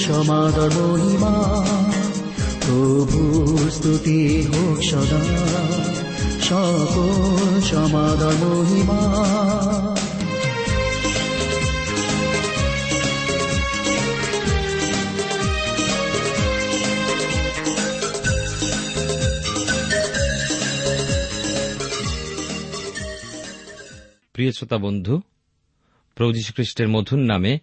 সমাদর মহিমা প্রভু, স্তুতি হোক সদা। সকল সমাদর মহিমা প্রিয় শ্রোতা বন্ধু, প্রভু যীশু খ্রিস্টের মধুর নামে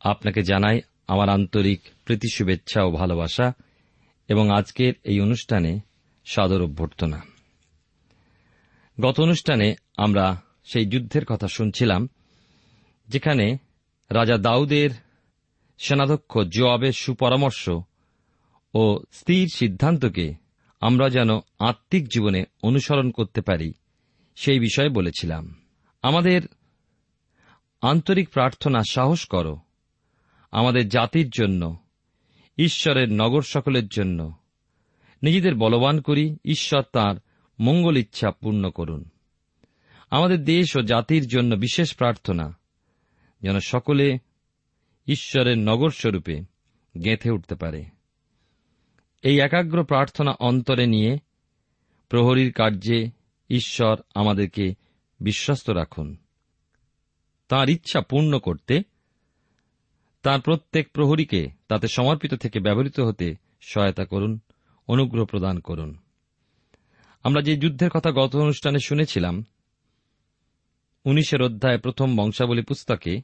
আপনাকে জানাই আমার আন্তরিক প্রীতি শুভেচ্ছা ও ভালোবাসা এবং আজকের এই অনুষ্ঠানে সাদর অভ্যর্থনা। গত অনুষ্ঠানে আমরা সেই যুদ্ধের কথা শুনছিলাম, যেখানে রাজা দাউদের সেনাধ্যক্ষ জোয়াবের সুপরামর্শ ও স্থির সিদ্ধান্তকে আমরা যেন আত্মিক জীবনে অনুসরণ করতে পারি, সেই বিষয়ে বলেছিলাম। আমাদের আন্তরিক প্রার্থনা সাহস করো আমাদের জাতির জন্য, ঈশ্বরের নগর সকলের জন্য। নিজেদের বলবান করি, ঈশ্বর তাঁর মঙ্গল ইচ্ছা পূর্ণ করুন। আমাদের দেশ ও জাতির জন্য বিশেষ প্রার্থনা, যেন সকলে ঈশ্বরের নগর স্বরূপে গেঁথে উঠতে পারে। এই একাগ্র প্রার্থনা অন্তরে নিয়ে প্রহরীর কার্যে ঈশ্বর আমাদেরকে বিশ্বস্ত রাখুন। তাঁর ইচ্ছা পূর্ণ করতে তাঁর প্রত্যেক প্রহরীকে তাতে সমর্পিত থেকে ব্যবহৃত হতে সহায়তা করুন, অনুগ্রহ প্রদান করুন। আমরা যে যুদ্ধের কথা গত অনুষ্ঠানে শুনেছিলাম, উনিশের অধ্যায় প্রথম বংশাবলী পুস্তকে,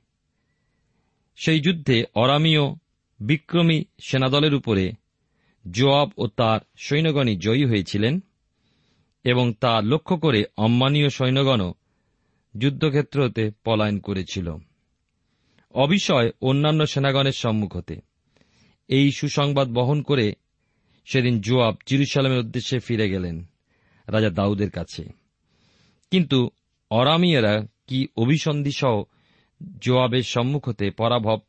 সেই যুদ্ধে অরামীয় বিক্রমী সেনাদলের উপরে জোয়াব ও তার সৈন্যগণই জয়ী হয়েছিলেন এবং তা লক্ষ্য করে অম্মানীয় সৈন্যগণও যুদ্ধক্ষেত্র হতে পলায়ন করেছিল। অবিষয় অন্যান্য সেনাগণের সম্মুখ হতে। এই সুসংবাদ বহন করে সেদিন জোয়াব জিরুসালামের উদ্দেশ্যে ফিরে গেলেন রাজা দাউদের কাছে। কিন্তু অরামিয়েরা কি অভিসন্ধি সহ জোয়াবের সম্মুখ হতে পরাভব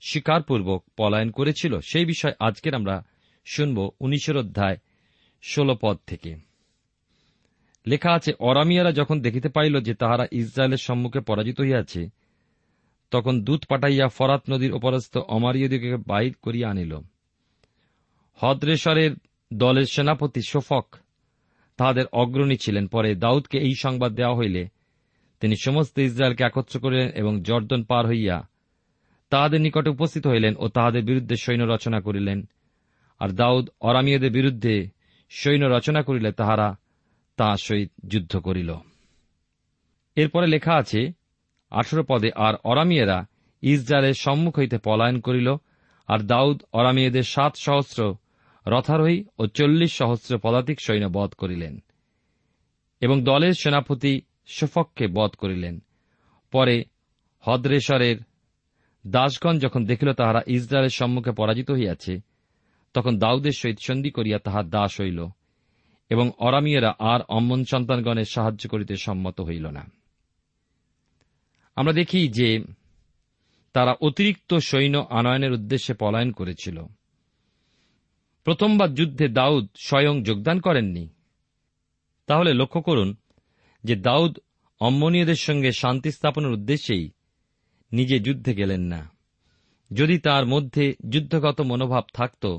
স্বীকারপূর্বক পলায়ন করেছিল, সেই বিষয় আজকের আমরা শুনব উনিশের অধ্যায় ষোল পদ থেকে। লেখা আছে, অরামিয়ারা যখন দেখিতে পাইল যে তাহারা ইসরায়েলের সম্মুখে পরাজিত হইয়াছে তখন দুধ পাঠাইয়া ফরাত নদীর উপরস্থ অমারীয়দিকে বাইর করিয়া আনিল। হদ্রেশ্বরের দলের সেনাপতি শোফক তাহাদের অগ্রণী ছিলেন। পরে দাউদকে এই সংবাদ দেওয়া হইলে তিনি সমস্ত ইসরায়েলকে একত্র করিলেন এবং জর্দন পার হইয়া তাহাদের নিকটে উপস্থিত হইলেন ও তাহাদের বিরুদ্ধে সৈন্য রচনা করিলেন। আর দাউদ অরামিয়দের বিরুদ্ধে সৈন্য রচনা করিলে তাহারা তাঁর সহিত যুদ্ধ করিল। এরপরে লেখা আছে আঠেরো পদে আর অরামিয়েরা ইসরায়েলের সম্মুখ হইতে পলায়ন করিল, আর দাউদ অরামিয়েদের সাত সহস্র রথারোহী ও চল্লিশ সহস্র পদাতিক সৈন্য বধ করিলেন এবং দলের সেনাপতি শোফককে বধ করিলেন। পরে হদ্রেশ্বরের দাসগণ যখন দেখিল তাহারা ইসরায়েলের সম্মুখে পরাজিত হইয়াছে, তখন দাউদের সহিত সন্ধি করিয়া তাহার দাস হইল এবং অরামিয়েরা আর অম্মন সন্তানগণের সাহায্য করিতে সম্মত হইল না। আমরা দেখি যে তারা অতিরিক্ত সৈন্য আনয়নের উদ্দেশ্যে পলায়ন করেছিল। প্রথমবার যুদ্ধে দাউদ স্বয়ং যোগদান করেননি। তাহলে লক্ষ্য করুন যে দাউদ অম্মনীয়দের সঙ্গে শান্তি স্থাপনের উদ্দেশ্যেই নিজে যুদ্ধে গেলেন না। যদি তার মধ্যে যুদ্ধগত মনোভাব থাকত,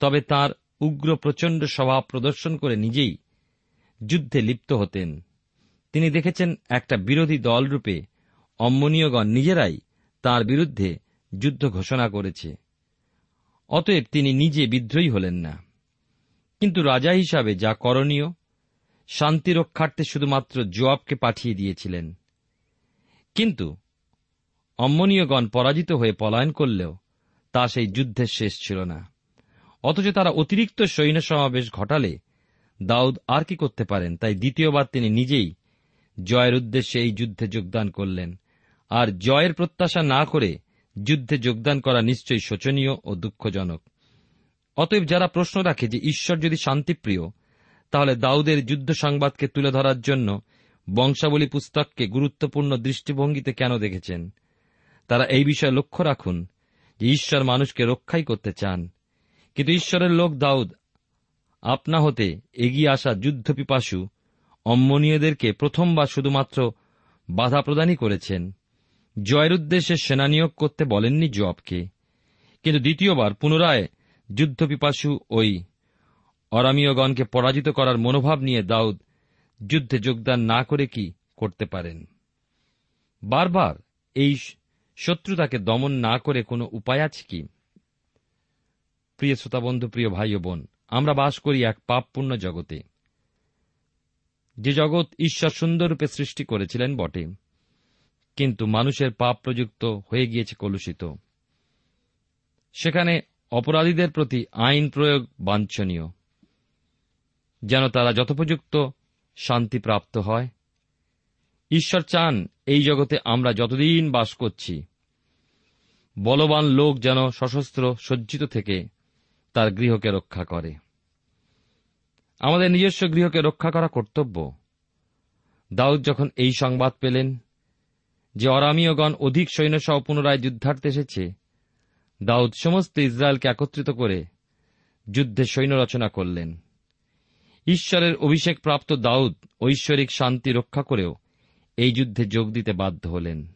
তবে তার উগ্র প্রচণ্ড স্বভাব প্রদর্শন করে নিজেই যুদ্ধে লিপ্ত হতেন। তিনি দেখেছেন একটা বিরোধী দলরূপে অম্মনীয়গণ নিজেরাই তার বিরুদ্ধে যুদ্ধ ঘোষণা করেছে। অতএব তিনি নিজে বিদ্রোহী হলেন না। কিন্তু রাজা হিসাবে যা করণীয়, শান্তি রক্ষার্থে শুধুমাত্র জোয়াবকে পাঠিয়ে দিয়েছিলেন। কিন্তু অম্মনীয়গণ পরাজিত হয়ে পলায়ন করলেও তা সেই যুদ্ধের শেষ ছিল না। অথচ তারা অতিরিক্ত সৈন্য সমাবেশ ঘটালে দাউদ আর কি করতে পারেন? তাই দ্বিতীয়বার তিনি নিজেই জয়ের উদ্দেশ্যে এই যুদ্ধে যোগদান করলেন। আর জয়ের প্রত্যাশা না করে যুদ্ধে যোগদান করা নিশ্চয়ই শোচনীয় ও দুঃখজনক। অতএব যারা প্রশ্ন রাখে যে ঈশ্বর যদি শান্তিপ্রিয়, তাহলে দাউদের যুদ্ধ সংবাদকে তুলে ধরার জন্য বংশাবলী পুস্তককে গুরুত্বপূর্ণ দৃষ্টিভঙ্গিতে কেন দেখেছেন? তারা এই বিষয়ে লক্ষ্য রাখুন যে ঈশ্বর মানুষকে রক্ষাই করতে চান। কিন্তু ঈশ্বরের লোক দাউদ আপনা হতে এগিয়ে আসা যুদ্ধপিপাসু অম্মনীয়দেরকে প্রথমবার শুধুমাত্র বাধা প্রদানই করেছেন। জয়ের উদ্দেশ্যে সেনা নিয়োগ করতে বলেননি জবকে কিন্তু দ্বিতীয়বার পুনরায় যুদ্ধপিপাসু ওই অরামীয়গণকে পরাজিত করার মনোভাব নিয়ে দাউদ যুদ্ধে যোগদান না করে কি করতে পারেন? বারবার এই শত্রুতাকে দমন না করে কোনো উপায় আছে কি? প্রিয় শ্রোতাবন্ধু, প্রিয় ভাই ও বোন, আমরা বাস করি এক পাপপূর্ণ জগতে। যে জগৎ ঈশ্বর সুন্দররূপে সৃষ্টি করেছিলেন বটে। কিন্তু মানুষের পাপ প্রযুক্ত হয়ে গিয়েছে কলুষিত। সেখানে অপরাধীদের প্রতি আইন প্রয়োগ বাঞ্ছনীয়। যেন তারা যথোপযুক্ত শান্তি প্রাপ্ত হয়। ঈশ্বর চান এই জগতে আমরা যতদিন বাস করছি, বলবান লোক যেন সশস্ত্র সজ্জিত থেকে তার গৃহকে রক্ষা করে। আমাদের নিজস্ব গৃহকে রক্ষা করা কর্তব্য। দাউদ যখন এই সংবাদ পেলেন যে অরামীয়গণ অধিক সৈন্যসহ পুনরায় যুদ্ধার্থে এসেছে, দাউদ সমস্ত ইসরায়েলকে একত্রিত করে যুদ্ধে সৈন্য রচনা করলেন। ঈশ্বরের অভিষেক প্রাপ্ত দাউদ ঐশ্বরিক শান্তি রক্ষা করেও এই যুদ্ধে যোগ দিতে বাধ্য হলেন।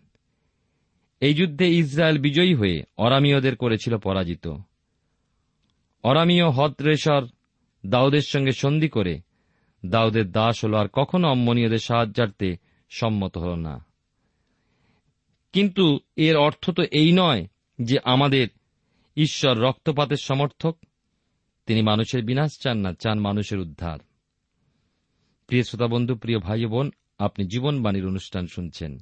এই যুদ্ধে ইসরায়েল বিজয়ী হয়ে অরামীয়দের করেছিল পরাজিত। অরামীয় হদ্রেশর দাউদের সঙ্গে সন্ধি করে দাউদের দাস হল আর কখনো অম্মনীয়দের সাহায্যার্থে সম্মত হল না। কিন্তু এর অর্থ তো এই নয় যে আমাদের ঈশ্বর রক্তপাতের সমর্থক। তিনি মানুষের বিনাশ চান না, চান মানুষের উদ্ধার। প্রিয় শ্রোতাবন্ধু প্রিয় ভাই বোন, আপনি জীবনবাণীর অনুষ্ঠান শুনছেন।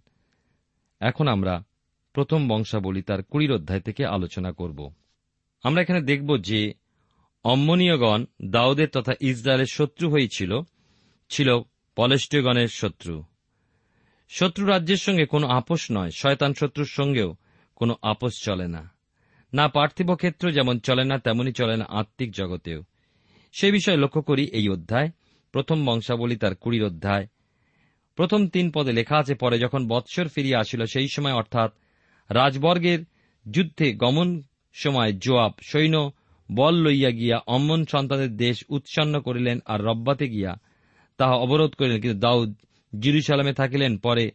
এখন আমরা প্রথম বংশাবলী তার কুড়ির অধ্যায় থেকে আলোচনা করব। আমরা এখানে দেখব যে অম্মনীয়গণ দাউদের তথা ইসরায়েলের শত্রু হয়েছিল, ছিল পলেষ্টীয়গণের শত্রু। শত্রু রাজ্যের সঙ্গে কোনো আপোষ নয়, শয়তান শত্রুর সঙ্গেও কোনো আপোষ চলে না। না পার্থিব ক্ষেত্র যেমন চলে না, তেমনি চলে না আত্মিক জগতেও। সে বিষয়ে লক্ষ্য করি এই অধ্যায়। প্রথম বংশাবলী তার কুড়ির অধ্যায়। প্রথম তিন পদে লেখা আছে, পরে যখন বৎসর ফিরিয়া আসিল, সেই সময় অর্থাৎ রাজবর্গের যুদ্ধে গমন সময় জোয়াব সৈন্য বল লইয়া গিয়া অম্মন সন্তানের দেশ উৎসন্ন করিলেন আর রব্বাতে গিয়া তাহা অবরোধ করিলেন। কিন্তু দাউদ জিরুসালামে থাকিলেন, পরে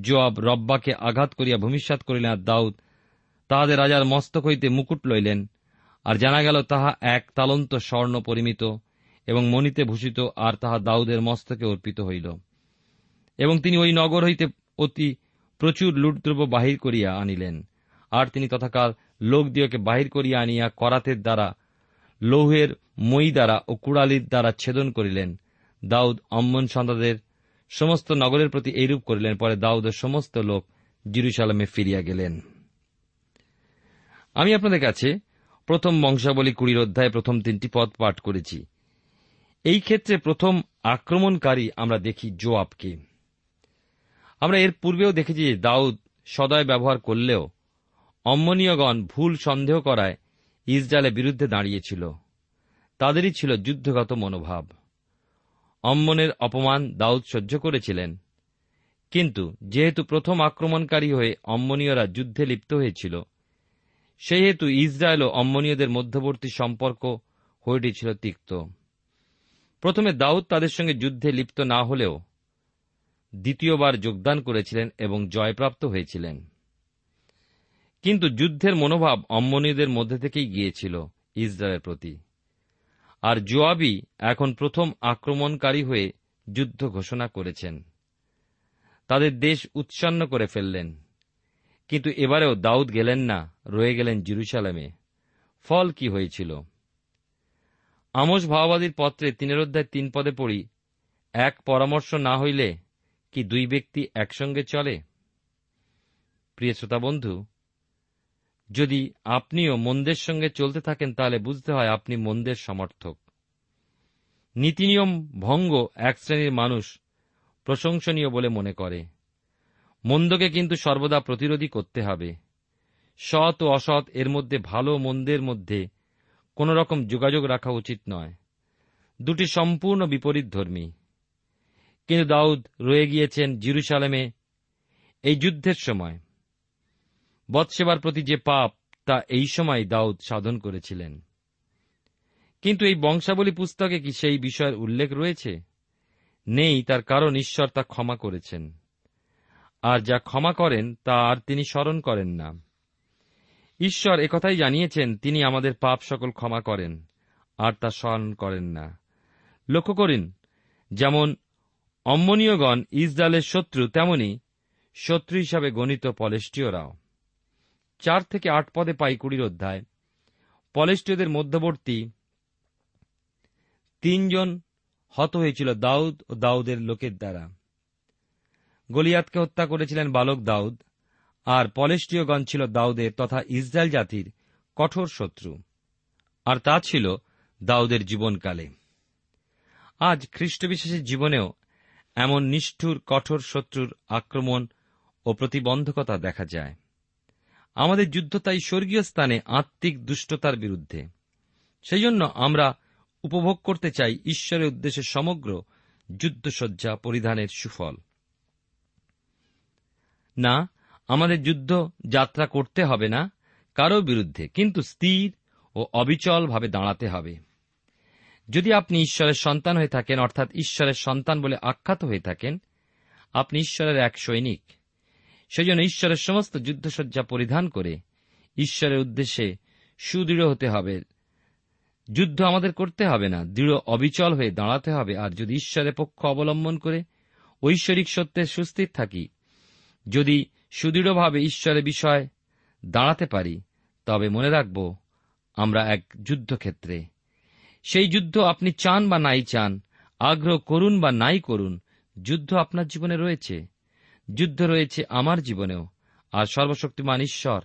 জোয়াব রব্বাকে আঘাত করিয়া ভূমিষ্যাত করিলেন আর দাউদ তাহাদের রাজার মস্তক হইতে মুকুট লইলেন। আর জানা গেল তাহা এক তালন্ত স্বর্ণ পরিমিত এবং মণিতে ভূষিত আর তাহা দাউদের মস্তকে অর্পিত হইল। এবং তিনি ওই নগর হইতে অতি প্রচুর লুটদ্রব্য বাহির করিয়া আনিলেন। আর তিনি তথাকার লোকদিওকে বাহির করিয়া আনিয়া করাতের দ্বারা, লৌহের মই দ্বারা ও কুড়ালির দ্বারা ছেদন করিলেন। দাউদ অম্মন সন্তাদের সমস্ত নগরের প্রতি এইরূপ করিলেন। পরে দাউদের সমস্ত লোক জিরুসালামে ফিরিয়া গেলেন। আমি আপনাদের কাছে প্রথম বংশাবলী কুড়ির অধ্যায়ে প্রথম তিনটি পদ পাঠ করেছি। এই ক্ষেত্রে প্রথম আক্রমণকারী আমরা দেখি জোয়াবকে। আমরা এর পূর্বেও দেখেছি যে দাউদ সদয় ব্যবহার করলেও অম্মনীয়গণ ভুল সন্দেহ করায় ইসরায়েলের বিরুদ্ধে দাঁড়িয়েছিল। তাদেরই ছিল যুদ্ধগত মনোভাব। অম্মনের অপমান দাউদ সহ্য করেছিলেন। কিন্তু যেহেতু প্রথম আক্রমণকারী হয়ে অম্মনীয়রা যুদ্ধে লিপ্ত হয়েছিল, সেহেতু ইসরায়েল ও অম্মনীয়দের মধ্যবর্তী সম্পর্ক হয়ে উঠেছিল তিক্ত। প্রথমে দাউদ তাদের সঙ্গে যুদ্ধে লিপ্ত না হলেও দ্বিতীয়বার যোগদান করেছিলেন এবং জয়প্রাপ্ত হয়েছিলেন। কিন্তু যুদ্ধের মনোভাব অম্মনীয়দের মধ্যে থেকেই গিয়েছিল ইসরায়েলের প্রতি। আর জোয়াবি এখন প্রথম আক্রমণকারী হয়ে যুদ্ধ ঘোষণা করেছেন। তাদের দেশ উৎসন্ন করে ফেললেন। কিন্তু এবারেও দাউদ গেলেন না, রয়ে গেলেন জিরুসালামে। ফল কি হয়েছিল? আমোস ভাওবাদীর পত্রে তিনের অধ্যায় তিন পদে পড়ি, এক পরামর্শ না হইলে কি দুই ব্যক্তি একসঙ্গে চলে? প্রিয় শ্রোতা বন্ধু যদি আপনিও মন্দের সঙ্গে চলতে থাকেন, তাহলে বুঝতে হয় আপনি মন্দের সমর্থক। নীতিনিয়ম ভঙ্গ এক শ্রেণির মানুষ প্রশংসনীয় বলে মনে করে। মন্দকে কিন্তু সর্বদা প্রতিরোধী করতে হবে। সৎ ও অসৎ এর মধ্যে ভালো মন্দের মধ্যে কোন রকম যোগাযোগ রাখা উচিত নয়। দুটি সম্পূর্ণ বিপরীত ধর্মী। কিন্তু দাউদ রয়ে গিয়েছেন জিরুসালামে এই যুদ্ধের সময়। বৎসেবার প্রতি যে পাপ, তা এই সময় দাউদ সাধন করেছিলেন। কিন্তু এই বংশাবলী পুস্তকে কি সেই বিষয়ের উল্লেখ রয়েছে? নেই, তার কারণ ঈশ্বর তা ক্ষমা করেছেন। আর যা ক্ষমা করেন, তা আর তিনি স্মরণ করেন না। ঈশ্বর একথাই জানিয়েছেন, তিনি আমাদের পাপ সকল ক্ষমা করেন, আর তা স্মরণ করেন না। লক্ষ্য করিন, যেমন অম্মনীয়গণ ইসরায়েলের শত্রু, তেমনি শত্রু হিসাবে গণিত পলেষ্টীয়রাও। চার থেকে আট পদে পাই কুড়ির অধ্যায়। পলেষ্টীয়দের মধ্যবর্তী তিনজন হত হয়েছিল দাউদ ও দাউদের লোকের দ্বারা। গলিয়াতকে হত্যা করেছিলেন বালক দাউদ, আর পলেষ্টীয়গণ ছিল দাউদের তথা ইসরায়েল জাতির কঠোর শত্রু। আর তা ছিল দাউদের জীবনকালে। আজ খ্রিস্টবিশ্বাসের জীবনেও এমন নিষ্ঠুর, কঠোর শত্রুর আক্রমণ ও প্রতিবন্ধকতা দেখা যায়। আমাদের যুদ্ধ তাই স্বর্গীয় স্থানে আত্মিক দুষ্টতার বিরুদ্ধে। সেই জন্য আমরা উপভোগ করতে চাই ঈশ্বরের উদ্দেশ্যে সমগ্র যুদ্ধসজ্জা পরিধানের সুফল। না, আমাদের যুদ্ধ যাত্রা করতে হবে না কারও বিরুদ্ধে, কিন্তু স্থির ও অবিচলভাবে দাঁড়াতে হবে। যদি আপনি ঈশ্বরের সন্তান হয়ে থাকেন, অর্থাৎ ঈশ্বরের সন্তান বলে আখ্যাত হয়ে থাকেন, আপনি ঈশ্বরের এক সৈনিক। সেজন্য ঈশ্বরের সমস্ত যুদ্ধসজ্জা পরিধান করে ঈশ্বরের উদ্দেশ্যে সুদৃঢ় হতে হবে। যুদ্ধ আমাদের করতে হবে না, দৃঢ় অবিচল হয়ে দাঁড়াতে হবে। আর যদি ঈশ্বরের পক্ষ অবলম্বন করে ঐশ্বরিক সত্যের সুস্থির থাকি, যদি সুদৃঢ়ভাবে ঈশ্বরের বিষয় দাঁড়াতে পারি, তবে মনে রাখব আমরা এক যুদ্ধক্ষেত্রে। সেই যুদ্ধ আপনি চান বা নাই চান, আগ্রহ করুন বা নাই করুন, যুদ্ধ আপনার জীবনে রয়েছে। যুদ্ধ রয়েছে আমার জীবনেও, আর সর্বশক্তিমান ঈশ্বর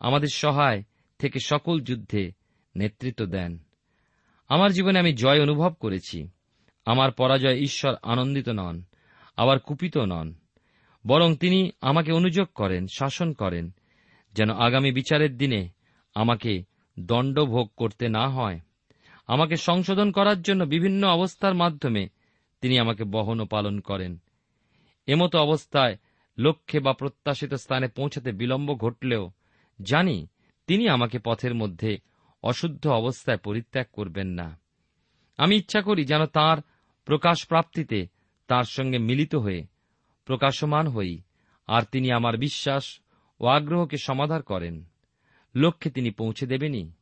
আমাদের সহায় থেকে সকল যুদ্ধে নেতৃত্ব দেন। আমার জীবনে আমি জয় অনুভব করেছি। আমার পরাজয় ঈশ্বর আনন্দিত নন, আবার কুপিত নন। বরং তিনি আমাকে অনুযোগ করেন, শাসন করেন, যেন আগামী বিচারের দিনে আমাকে দণ্ড ভোগ করতে না হয়। আমাকে সংশোধন করার জন্য বিভিন্ন অবস্থার মাধ্যমে তিনি আমাকে বহন ও পালন করেন। এমতো অবস্থায় লক্ষ্যে বা প্রত্যাশিত স্থানে পৌঁছাতে বিলম্ব ঘটলেও জানি তিনি আমাকে পথের মধ্যে অশুদ্ধ অবস্থায় পরিত্যাগ করবেন না। আমি ইচ্ছা করি যেন তার প্রকাশ প্রাপ্তিতে তার সঙ্গে মিলিত হয়ে প্রকাশমান হই আর তিনি আমার বিশ্বাস ও আগ্রহকে সমাধার করেন। লক্ষ্যে তিনি পৌঁছে দেবেনই।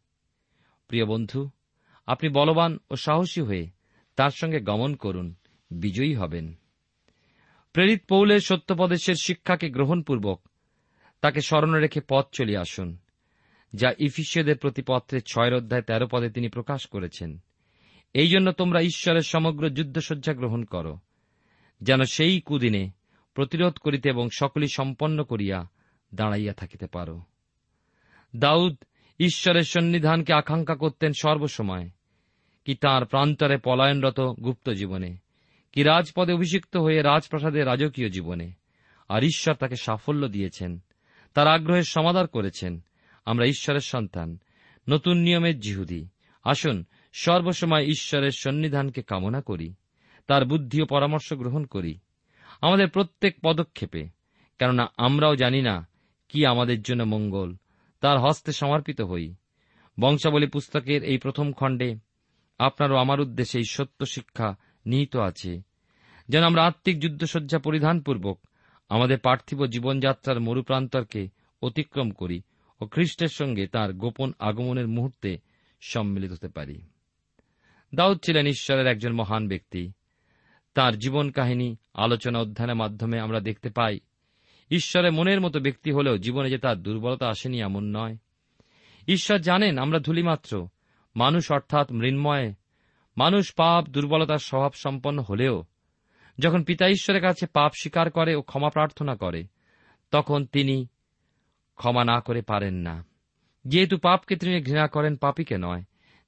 প্রিয় বন্ধু, আপনি বলবান ও সাহসী হয়ে তার সঙ্গে গমন করুন, বিজয়ী হবেন। প্রেরিত পৌলের সত্যপদেশের শিক্ষাকে গ্রহণপূর্বক তাকে স্মরণে রেখে পথ চলিয়ে আসুন, যা ইফিসীয়দের প্রতি পত্রের ছয়ের অধ্যায় তেরো পদে তিনি প্রকাশ করেছেন। এই জন্য তোমরা ঈশ্বরের সমগ্র যুদ্ধসজ্জা গ্রহণ করো, যেন সেই কুদিনে প্রতিরোধ করিতে এবং সকলই সম্পন্ন করিয়া দাঁড়াইয়া থাকিতে পারো। দাউদ ঈশ্বরের সন্নিধানকে আকাঙ্ক্ষা করতেন সর্বসময়, কি তাঁর প্রান্তরে পলায়নরত গুপ্ত জীবনে। কি রাজপদে অভিষিক্ত হয়ে রাজপ্রাসাদের রাজকীয় জীবনে? আর ঈশ্বর তাকে সাফল্য দিয়েছেন, তার আগ্রহের সমাধান করেছেন। আমরা ঈশ্বরের সন্তান, নতুন নিয়মের জিহুদি। আসুন, সর্বসময় ঈশ্বরের সন্নিধানকে কামনা করি, তার বুদ্ধি ও পরামর্শ গ্রহণ করি, আমাদের প্রত্যেক পদক্ষেপে, কেননা আমরাও জানি না কি আমাদের জন্য মঙ্গল, তার হস্তে সমর্পিত হই। বংশাবলী পুস্তকের এই প্রথম খণ্ডে আপনার ও আমার উদ্দেশ্যে এই সত্য শিক্ষা নিহিত আছে। যেন আমরা আত্মিক যুদ্ধসজ্জা পরিধানপূর্বক আমাদের পার্থিব জীবনযাত্রার মরুপ্রান্তরকে অতিক্রম করি ও খ্রিস্টের সঙ্গে তার গোপন আগমনের মুহূর্তে সম্মিলিত হতে পারি। দাউদ ছিলেন ঈশ্বরের একজন মহান ব্যক্তি। তার জীবন কাহিনী, আলোচনা অধ্যয়নের মাধ্যমে আমরা দেখতে পাই ঈশ্বরের মনের মতো ব্যক্তি হলেও জীবনে যে তার দুর্বলতা আসেনি এমন নয়। ঈশ্বর জানেন আমরা ধুলিমাত্র, মানুষ অর্থাৎ মৃন্ময় মানুষ পাপ, দুর্বলতার স্বভাব সম্পন্ন হলেও, যখন পিতা ঈশ্বরের কাছে পাপ স্বীকার করে ও ক্ষমা প্রার্থনা করে, তখন তিনি ক্ষমা না করে পারেন না। যেহেতু পাপকে তিনি ঘৃণা করেন, পাপিকে নয়।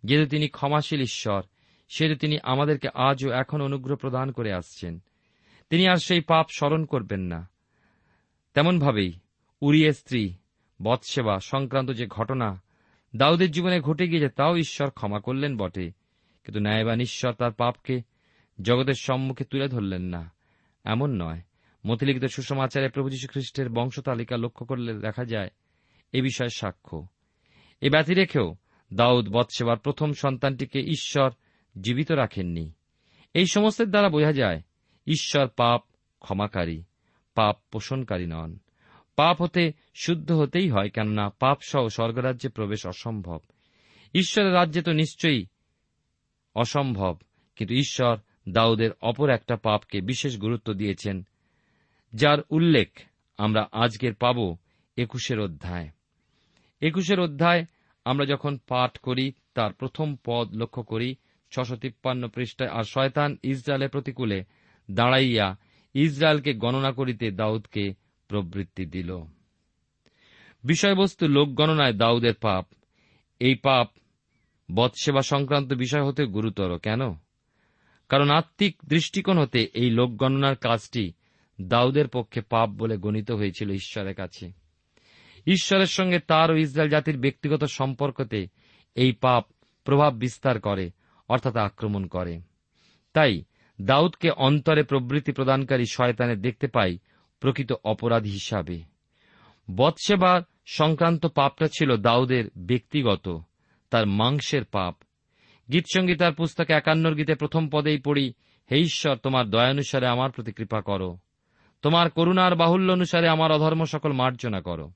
যেহেতু তিনি ক্ষমাশীল ঈশ্বর, সেহেতু তিনি আমাদেরকে আজও এখন অনুগ্রহ প্রদান করে আসছেন। তিনি আর সেই পাপ স্মরণ করবেন না। তেমনভাবেই উড়িয়ে স্ত্রী, বৎসেবা সংক্রান্ত যে ঘটনা দাউদের জীবনে ঘটে গিয়েছে, তাও ঈশ্বর ক্ষমা করলেন বটে। কিন্তু ন্যায়বান ঈশ্বর তার পাপকে জগতের সম্মুখে তুলে ধরলেন না। এমন নয়। মতিলিখিত সুষমাচারে প্রভু যীশু খ্রিস্টের বংশ তালিকা লক্ষ্য করলে দেখা যায়, এ বিষয়ে সাক্ষ্য। এ ব্যতি রেখেও দাউদ বৎসেবার প্রথম সন্তানটিকে ঈশ্বর জীবিত রাখেননি। এই সমস্তের দ্বারা বোঝা যায়, ঈশ্বর পাপ ক্ষমাকারী, পাপ পোষণকারী নন। পাপ হতে শুদ্ধ হতেই হয়, কেননা পাপ সহ স্বর্গরাজ্যে প্রবেশ অসম্ভব। ঈশ্বরের রাজ্যে তো নিশ্চয়ই অসম্ভব। কিন্তু ঈশ্বর দাউদের অপর একটা পাপকে বিশেষ গুরুত্ব দিয়েছেন, যার উল্লেখ আমরা আজকের পাব একুশের অধ্যায়। একুশের অধ্যায় আমরা যখন পাঠ করি, তার প্রথম পদ লক্ষ্য করি, ছশো তিপ্পান্ন পৃষ্ঠায়, আর শয়তান ইসরায়েলের প্রতিকূলে দাঁড়াইয়া ইসরায়েলকে গণনা করিতে দাউদকে প্রবৃত্তি দিল। বিষয়বস্তু লোক গণনায় দাউদের পাপ, এই পাপ বৎসেবা সংক্রান্ত বিষয় হতে গুরুতর। কেন? কারণ আত্মিক দৃষ্টিকোণ হতে এই লোক গণনার কাজটি দাউদের পক্ষে পাপ বলে গণিত হয়েছিল ঈশ্বরের কাছে। ঈশ্বরের সঙ্গে তার ও ইসরায়েল জাতির ব্যক্তিগত সম্পর্কতে এই পাপ প্রভাব বিস্তার করে, অর্থাৎ আক্রমণ করে। তাই দাউদকে অন্তরে প্রবৃত্তি প্রদানকারী শয়তানে দেখতে পাই প্রকৃত অপরাধী হিসাবে। বৎসেবার সংক্রান্ত পাপটা ছিল দাউদের ব্যক্তিগত তার মাংসের পাপ। গীতসঙ্গীতার পুস্তক একান্নর গীতে প্রথম পদেই পড়ি, হে ঈশ্বর, তোমার দয়ানুসারে আমার প্রতি কৃপা করো। তোমার করুণার বাহুল্য অনুসারে আমার অধর্ম সকল মার্জনা করো।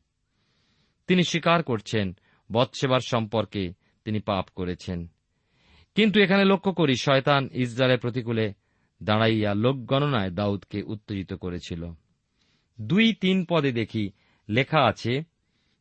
তিনি স্বীকার করছেন, বৎসেবার সম্পর্কে তিনি পাপ করেছেন। কিন্তু এখানে লক্ষ্য করি, শয়তান ইসরায়েলের প্রতিকূলে দাঁড়াইয়া লোকগণনায় দাউদকে উত্তেজিত করেছিল। দুই তিন পদে দেখি লেখা আছে,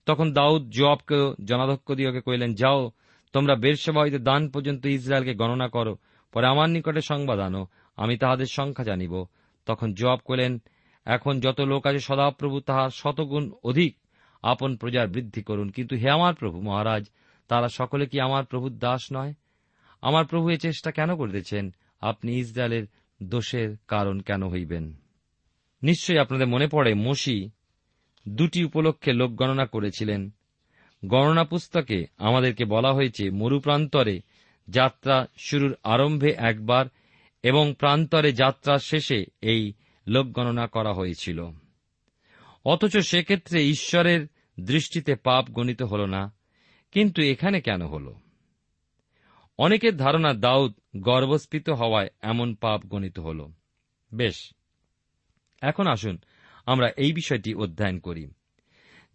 তখন দাউদ জবাবকে জনাধ্যক্ষ দিয়কে কইলেন যাও তোমরা বেরসেবা হইতে দান পর্যন্ত ইসরায়েলকে গণনা করো, পরে আমার নিকটে সংবাদ আনো, আমি তাহাদের সংখ্যা জানিব। তখন জবাব কইলেন এখন যত লোক আছে সদাপ্রভু তাহার শতগুণ অধিক। আপন প্রজার বৃদ্ধি করুন। কিন্তু হে আমার প্রভু মহারাজ, তারা সকলে কি আমার প্রভুর দাস নয়? আমার প্রভু এ চেষ্টা কেন করিতেছেন? আপনি ইসরায়েলের দোষের কারণ কেন হইবেন? নিশ্চয়ই আপনাদের মনে পড়ে, মসি দুটি উপলক্ষে লোক গণনা করেছিলেন। গণনা পুস্তকে আমাদেরকে বলা হয়েছে, মরুপ্রান্তরে যাত্রা শুরুর আরম্ভে একবার এবং প্রান্তরে যাত্রার শেষে এই লোক গণনা করা হয়েছিল। অথচ সেক্ষেত্রে ঈশ্বরের দৃষ্টিতে পাপ গণিত হল না, কিন্তু এখানে কেন হল? অনেকের ধারণা দাউদ গর্বস্ফীত হওয়ায় এমন পাপ গণিত হল। বেশ, এখন আসুন আমরা এই বিষয়টি অধ্যয়ন করি।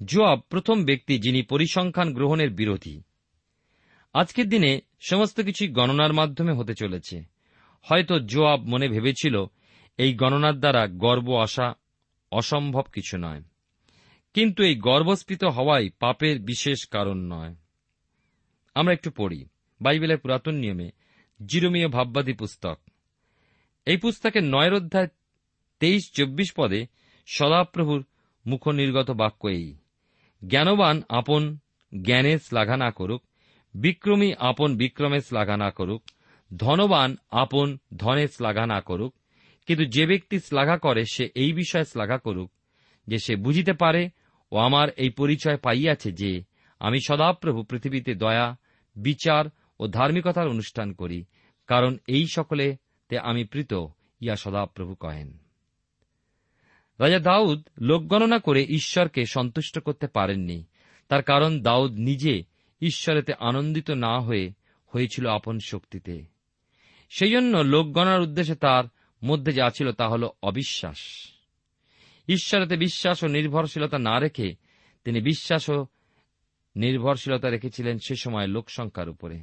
জোয়াব প্রথম ব্যক্তি যিনি পরিসংখ্যান গ্রহণের বিরোধী। আজকের দিনে সমস্ত কিছুই গণনার মাধ্যমে হতে চলেছে। হয়তো জোয়াব মনে ভেবেছিল, এই গণনার দ্বারা গর্ব আসা অসম্ভব কিছু নয়। কিন্তু এই গর্বস্ফীত হওয়াই পাপের বিশেষ কারণ নয়। আমরা একটু পড়ি। বাইবেলের পুরাতন নিয়মে জিরোমীয় ভাববাদী পুস্তক। এই পুস্তকের নয়ের অধ্যায় তেইশ চব্বিশ পদে সদাপ্রভুর মুখনির্গত বাক্য এই। জ্ঞানবান আপন জ্ঞানে শ্লাঘা না করুক, বিক্রমী আপন বিক্রমে শ্লাঘা না করুক, ধনবান আপন ধনে শ্লাঘা না করুক, কিন্তু যে ব্যক্তি শ্লাঘা করে, সে এই বিষয়ে শ্লাঘা করুক যে সে বুঝিতে পারে ও আমার এই পরিচয় পাইয়াছে যে আমি সদাপ্রভু পৃথিবীতে দয়া, বিচার ও ধার্মিকতার অনুষ্ঠান করি, কারণ এই সকলেতে আমি প্রীত ইয়া সদাপ্রভু কহেন। রাজা দাউদ লোকগণনা করে ঈশ্বরকে সন্তুষ্ট করতে পারেননি। তার কারণ দাউদ নিজে ঈশ্বরেতে আনন্দিত না হয়ে হয়েছিল আপন শক্তিতে। সেই জন্য লোকগণার উদ্দেশ্যে তার মধ্যে যা ছিল তা হল অবিশ্বাস। ঈশ্বরেতে বিশ্বাস ও নির্ভরশীলতা না রেখে তিনি বিশ্বাস ও নির্ভরশীলতা রেখেছিলেন সে সময় লোকসংখ্যার উপরে।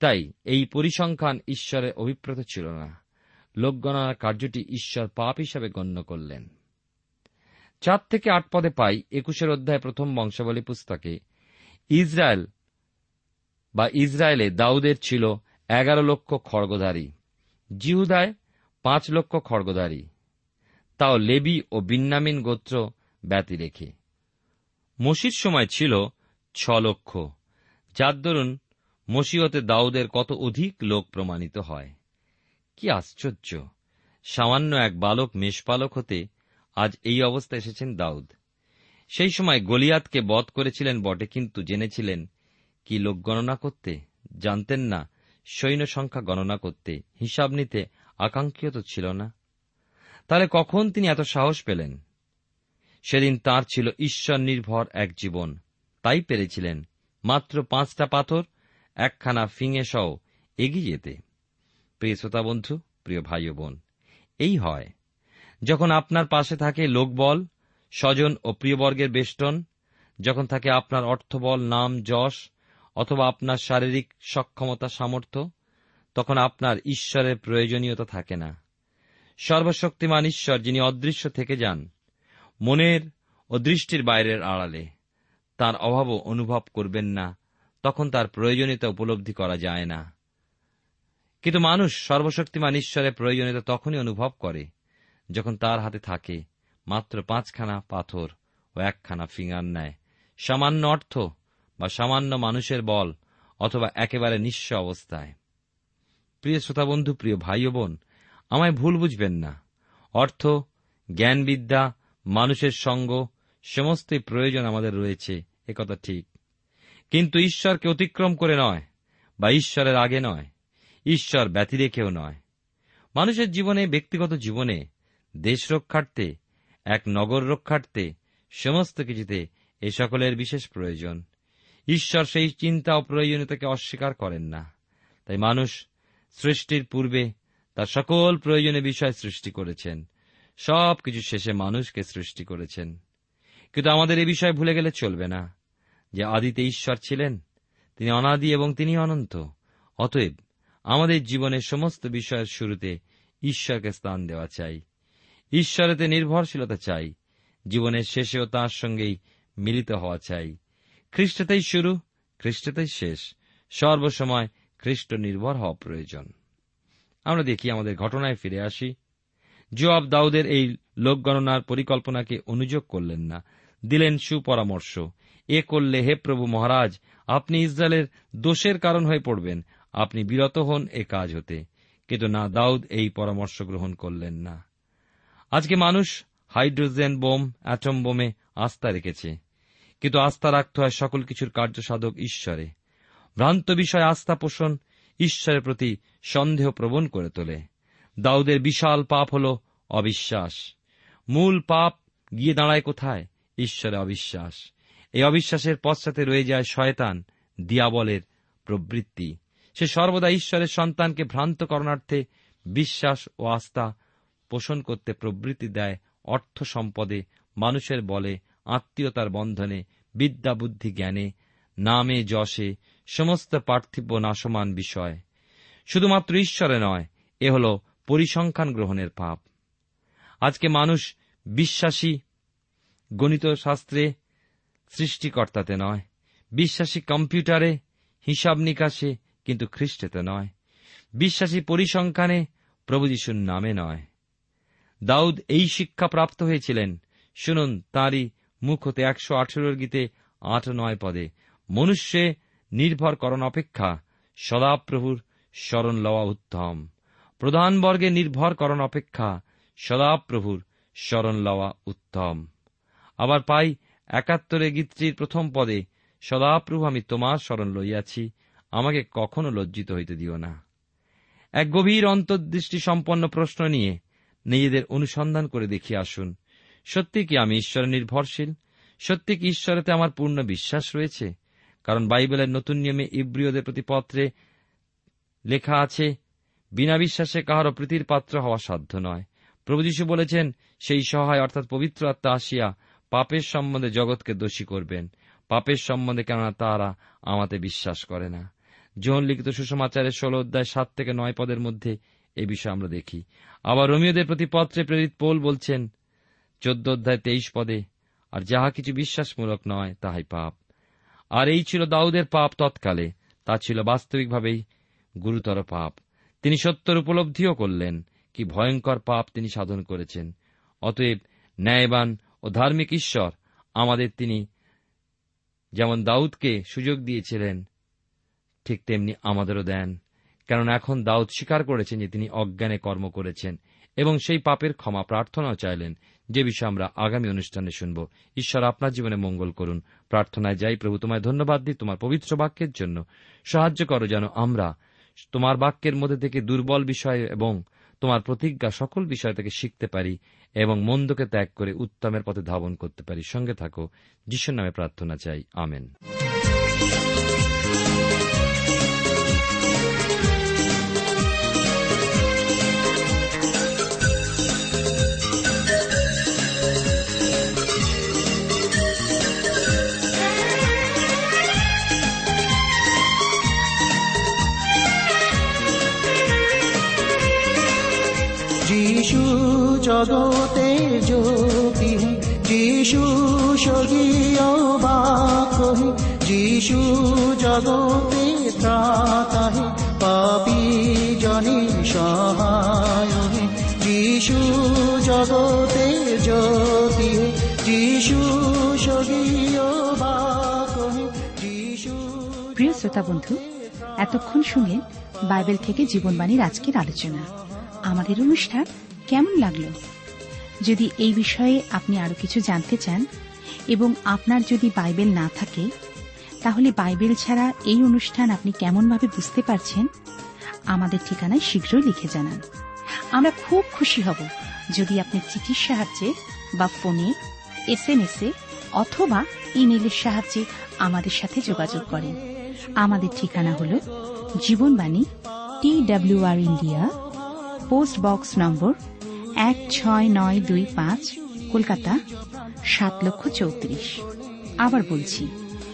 তাই এই পরিসংখ্যান ঈশ্বরের অভিপ্রেত ছিল না। লোকগণনার কার্যটি ঈশ্বর পাপ হিসাবে গণ্য করলেন। চার থেকে আট পদে পাই একুশের অধ্যায় প্রথম বংশাবলী পুস্তকে। ইসরায়েল বা ইসরায়েলে দাউদের ছিল এগারো লক্ষ খড়গধারী জিহুদায় পাঁচ লক্ষ খড়গধারী তাও লেবি ও বিন্নামিন গোত্র ব্যতি রেখে। মসির সময় ছিল ছ লক্ষ। যার দরুন মসিহতে দাউদের কত অধিক লোক প্রমাণিত হয়। কি আশ্চর্য! সামান্য এক বালক মেষপালক হতে আজ এই অবস্থা এসেছেন দাউদ। সেই সময় গলিয়াতকে বধ করেছিলেন বটে, কিন্তু জেনেছিলেন, কি লোক গণনা করতে? জানতেন না, সৈন্য সংখ্যা গণনা করতে। হিসাব নিতে আকাঙ্ক্ষিত ছিল না। তাহলে কখন তিনি এত সাহস পেলেন? সেদিন তার ছিল ঈশ্বর নির্ভর এক জীবন। তাই পেরেছিলেন। মাত্র পাঁচটা পাথর, একখানা ফিঙে সহ এগিয়ে যেতে। প্রিয় শ্রোতা বন্ধু, প্রিয় ভাই বোন, এই হয়। যখন আপনার পাশে থাকে লোকবল, স্বজন ও প্রিয়বর্গের বেষ্টন, যখন থাকে আপনার অর্থবল, নাম, যশ, অথবা আপনার শারীরিক সক্ষমতা, সামর্থ্য, তখন আপনার ঈশ্বরের প্রয়োজনীয়তা থাকে না। সর্বশক্তিমান ঈশ্বর, যিনি অদৃশ্য থেকে যান, মনের ও দৃষ্টির বাইরের আড়ালে, তার অভাবও অনুভব করবেন না, তখন তার প্রয়োজনীয়তা উপলব্ধি করা যায় না। কিন্তু মানুষ সর্বশক্তিমান ঈশ্বরের প্রয়োজনীয়তা তখনই অনুভব করে যখন তার হাতে থাকে, মাত্র পাঁচখানা পাথর ও একখানা ফিঙ্গার নেয়। সামান্য অর্থ বা সামান্য মানুষের বল অথবা একেবারে নিঃস্ব অবস্থায়। প্রিয় শ্রোতাবন্ধু, প্রিয় ভাই বোন, আমায় ভুল বুঝবেন না। অর্থ, জ্ঞানবিদ্যা, মানুষের সঙ্গ সমস্তই প্রয়োজন আমাদের রয়েছে একথা ঠিক। কিন্তু ঈশ্বরকে অতিক্রম করে নয় বা ঈশ্বরের আগে নয়, ঈশ্বর ব্যতি রেখেও নয়। মানুষের জীবনে, ব্যক্তিগত জীবনে দেশ রক্ষার্থে এক নগর রক্ষার্থে সমস্ত কিছুতে এ সকলের বিশেষ প্রয়োজন। ঈশ্বর সেই চিন্তা ও প্রয়োজনীয়তাকে অস্বীকার করেন না। তাই মানুষ সৃষ্টির পূর্বে তার সকল প্রয়োজনীয় বিষয় সৃষ্টি করেছেন। সব কিছু শেষে মানুষকে সৃষ্টি করেছেন। কিন্তু আমাদের এ বিষয় ভুলে গেলে চলবে না। যে আদিতে ঈশ্বর ছিলেন, তিনি অনাদি এবং তিনি অনন্ত। অতএব আমাদের জীবনের সমস্ত বিষয়ের শুরুতে ঈশ্বরকে স্থান দেওয়া চাই। ঈশ্বরেতে নির্ভরশীলতা চাই, জীবনের শেষেও তাঁর সঙ্গেই মিলিত হওয়া চাই। খ্রিস্টতেই শুরু, খ্রিস্টতেই শেষ, সর্বসময় খ্রিস্ট নির্ভর হওয়া প্রয়োজন। আমরা দেখি আমাদের ঘটনায় ফিরে আসি। জোয়াব দাউদের এই লোকগণনার পরিকল্পনাকে অনুযোগ করলেন না। দিলেন সুপরামর্শ, এ করলে হে প্রভু মহারাজ, আপনি ইসরায়েলের দোষের কারণ হয়ে পড়বেন, আপনি বিরত হন এ কাজ হতে। কিন্তু না, দাউদ এই পরামর্শ গ্রহণ করলেন না। আজকে মানুষ হাইড্রোজেন বোম, অ্যাটম বোমে আস্থা রেখেছে। কিন্তু আস্থা রাখতে হয় সকল কিছুর কার্যসাধক ঈশ্বরে। ভ্রান্ত বিষয় আস্থা পোষণ ঈশ্বরের প্রতি সন্দেহ প্রবণ করে তোলে। দাউদের বিশাল পাপ হল অবিশ্বাস। মূল পাপ গিয়ে দাঁড়ায় কোথায়? ঈশ্বরে অবিশ্বাস। এই অবিশ্বাসের পশ্চাতে রয়ে যায় শয়তান, দিয়াবলের প্রবৃত্তি। সে সর্বদা ঈশ্বরের সন্তানকে ভ্রান্ত করণার্থে বিশ্বাস ও আস্থা পোষণ করতে প্রবৃত্তি দেয় অর্থ সম্পদে, মানুষের বলে, আত্মীয়তার বন্ধনে, বিদ্যা বুদ্ধি জ্ঞানে, নামে যশে, সমস্ত পার্থিব নাশমান বিষয়। শুধুমাত্র ঈশ্বরে নয়, এ হল পরিসংখ্যান গ্রহণের পাপ। আজকে মানুষ বিশ্বাসী, গণিত শাস্ত্রে সৃষ্টিকর্তাতে নয়, বিশ্বাসী কম্পিউটারে, হিসাব নিকাশে, কিন্তু খ্রিস্টেতে নয়। বিশ্বাসী পরিসংখ্যানে, প্রভু যিশুর নামে নয়। দাউদ এই শিক্ষা প্রাপ্ত হয়েছিলেন। শুনুন তাঁরই মুখ হতে একশো আঠেরোর গীতে আট নয় পদে, মনুষ্যে নির্ভর করণ অপেক্ষা, সদাপ্রভুর স্মরণ লওয়া উত্তম। প্রধান বর্গে নির্ভর করণ অপেক্ষা, সদাপ্রভুর স্মরণ লওয়া উত্তম। আবার পাই একাত্তরে গীতটির প্রথম পদে, সদাপ্রভু, আমি তোমার স্মরণ লইয়াছি, আমাকে কখনো লজ্জিত হইতে দিও না। এক গভীর অন্তর্দৃষ্টি সম্পন্ন প্রশ্ন নিয়ে নিজেদের অনুসন্ধান করে দেখিয়ে আসুন। সত্যি কি আমি ঈশ্বরে নির্ভরশীল? সত্যি কি ঈশ্বরেতে আমার পূর্ণ বিশ্বাস রয়েছে? কারণ বাইবেলের নতুন নিয়মে ইব্রিয়দের প্রতি পত্রে লেখা আছে, বিনা বিশ্বাসে কাহারও প্রীতির পাত্র হওয়া সাধ্য নয়। প্রভু যীশু বলেছেন, সেই সহায় অর্থাৎ পবিত্র আত্মা আসিয়া পাপের সম্বন্ধে জগৎকে দোষী করবেন। পাপের সম্বন্ধে কেননা তারা আমাতে বিশ্বাস করে না। যোহন লিখিত সুষমাচারের ষোলো অধ্যায় সাত থেকে নয় পদের মধ্যে এই বিষয়ে আমরা দেখি। আবার রোমিওদের প্রতি পত্রে প্রেরিত পোল বলছেন, চোদ্দ অধ্যায় তেইশ পদে, আর যাহা কিছু বিশ্বাসমূলক নয়, তাহাই পাপ। আর এই ছিল দাউদের পাপ তৎকালে, তা ছিল বাস্তবিকভাবেই গুরুতর পাপ। তিনি সত্যর উপলব্ধিও করলেন, কি ভয়ঙ্কর পাপ তিনি সাধন করেছেন। অতএব ন্যায়বান ও ধার্মিক ঈশ্বর আমাদের তিনি যেমন দাউদকে সুযোগ দিয়েছিলেন, ঠিক তেমনি আমাদেরও দেন। কেননা এখন দাউদ স্বীকার করেছেন যে তিনি অজ্ঞানে কর্ম করেছেন এবং সেই পাপের ক্ষমা প্রার্থনাও চাইলেন। যে বিষয়ে আমরা আগামী অনুষ্ঠানে শুনব। ঈশ্বর আপনার জীবনে মঙ্গল করুন। প্রার্থনায় যাই প্রভু, তোমায় ধন্যবাদ দিই তোমার পবিত্র বাক্যের জন্য। সাহায্য করো যেন আমরা তোমার বাক্যের মধ্যে থেকে দুর্বল বিষয় এবং তোমার প্রতিজ্ঞা সকল বিষয় থেকে শিখতে পারি এবং মন্দকে ত্যাগ করে উত্তমের পথে ধাবন করতে পারি। সঙ্গে থাকো। যিশুর নামে প্রার্থনা চাই। আমেন। জগতে ত্রাতা হে পাপি জনে সহায় যিশু জগতে জ্যোতি, যিশু প্রিয় শ্রোতা বন্ধু, এতক্ষণ শুনে বাইবেল থেকে জীবনবাণীর আজকের আলোচনা। আমাদের অনুষ্ঠান কেমন লাগল? যদি এই বিষয়ে আপনি আরও কিছু জানতে চান এবং আপনার যদি বাইবেল না থাকে তাহলে বাইবেল ছাড়া এই অনুষ্ঠান আপনি কেমনভাবে বুঝতে পারছেন? আমাদের ঠিকানায় শীঘ্রই লিখে জানান। আমরা খুব খুশি হব যদি আপনি চিঠির সাহায্যে বা ফোনে এস এম এস এ অথবা ইমেলের সাহায্যে আমাদের সাথে যোগাযোগ করেন। আমাদের ঠিকানা হল Jibonbani T W R India, post box number এক ছয় নয় দুই পাঁচ, কলকাতা, সাত লক্ষ চৌত্রিশ। আবার বলছি